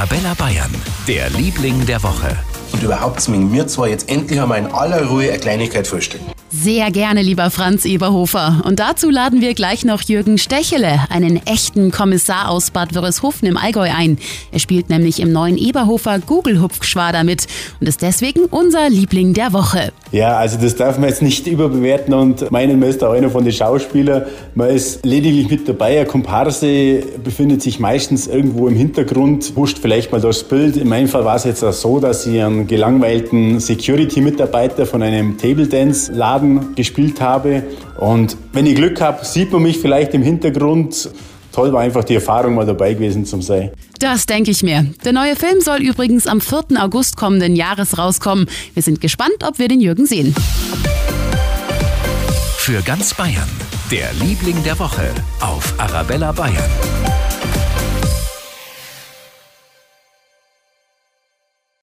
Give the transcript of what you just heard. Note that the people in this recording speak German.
Arabella Bayern, der Liebling der Woche. Und überhaupt mir wir zwar jetzt endlich einmal in aller Ruhe eine Kleinigkeit vorstellen. Sehr gerne, lieber Franz Eberhofer. Und dazu laden wir gleich noch Jürgen Stechele, einen echten Kommissar aus Bad Wörishofen im Allgäu ein. Er spielt nämlich im neuen Eberhofer Google-Hupfgeschwader mit und ist deswegen unser Liebling der Woche. Ja, also das darf man jetzt nicht überbewerten und meinen, man ist da einer von den Schauspielern. Man ist lediglich mit dabei. Eine Komparse befindet sich meistens irgendwo im Hintergrund, huscht vielleicht mal durchs Bild. In meinem Fall war es jetzt auch so, dass ich einen gelangweilten Security-Mitarbeiter von einem Table Dance-Laden Laden gespielt habe. Und wenn ich Glück habe, sieht man mich vielleicht im Hintergrund. Toll war einfach die Erfahrung, mal dabei gewesen zu sein. Das denke ich mir. Der neue Film soll übrigens am 4. August kommenden Jahres rauskommen. Wir sind gespannt, ob wir den Jürgen sehen. Für ganz Bayern, der Liebling der Woche auf Arabella Bayern.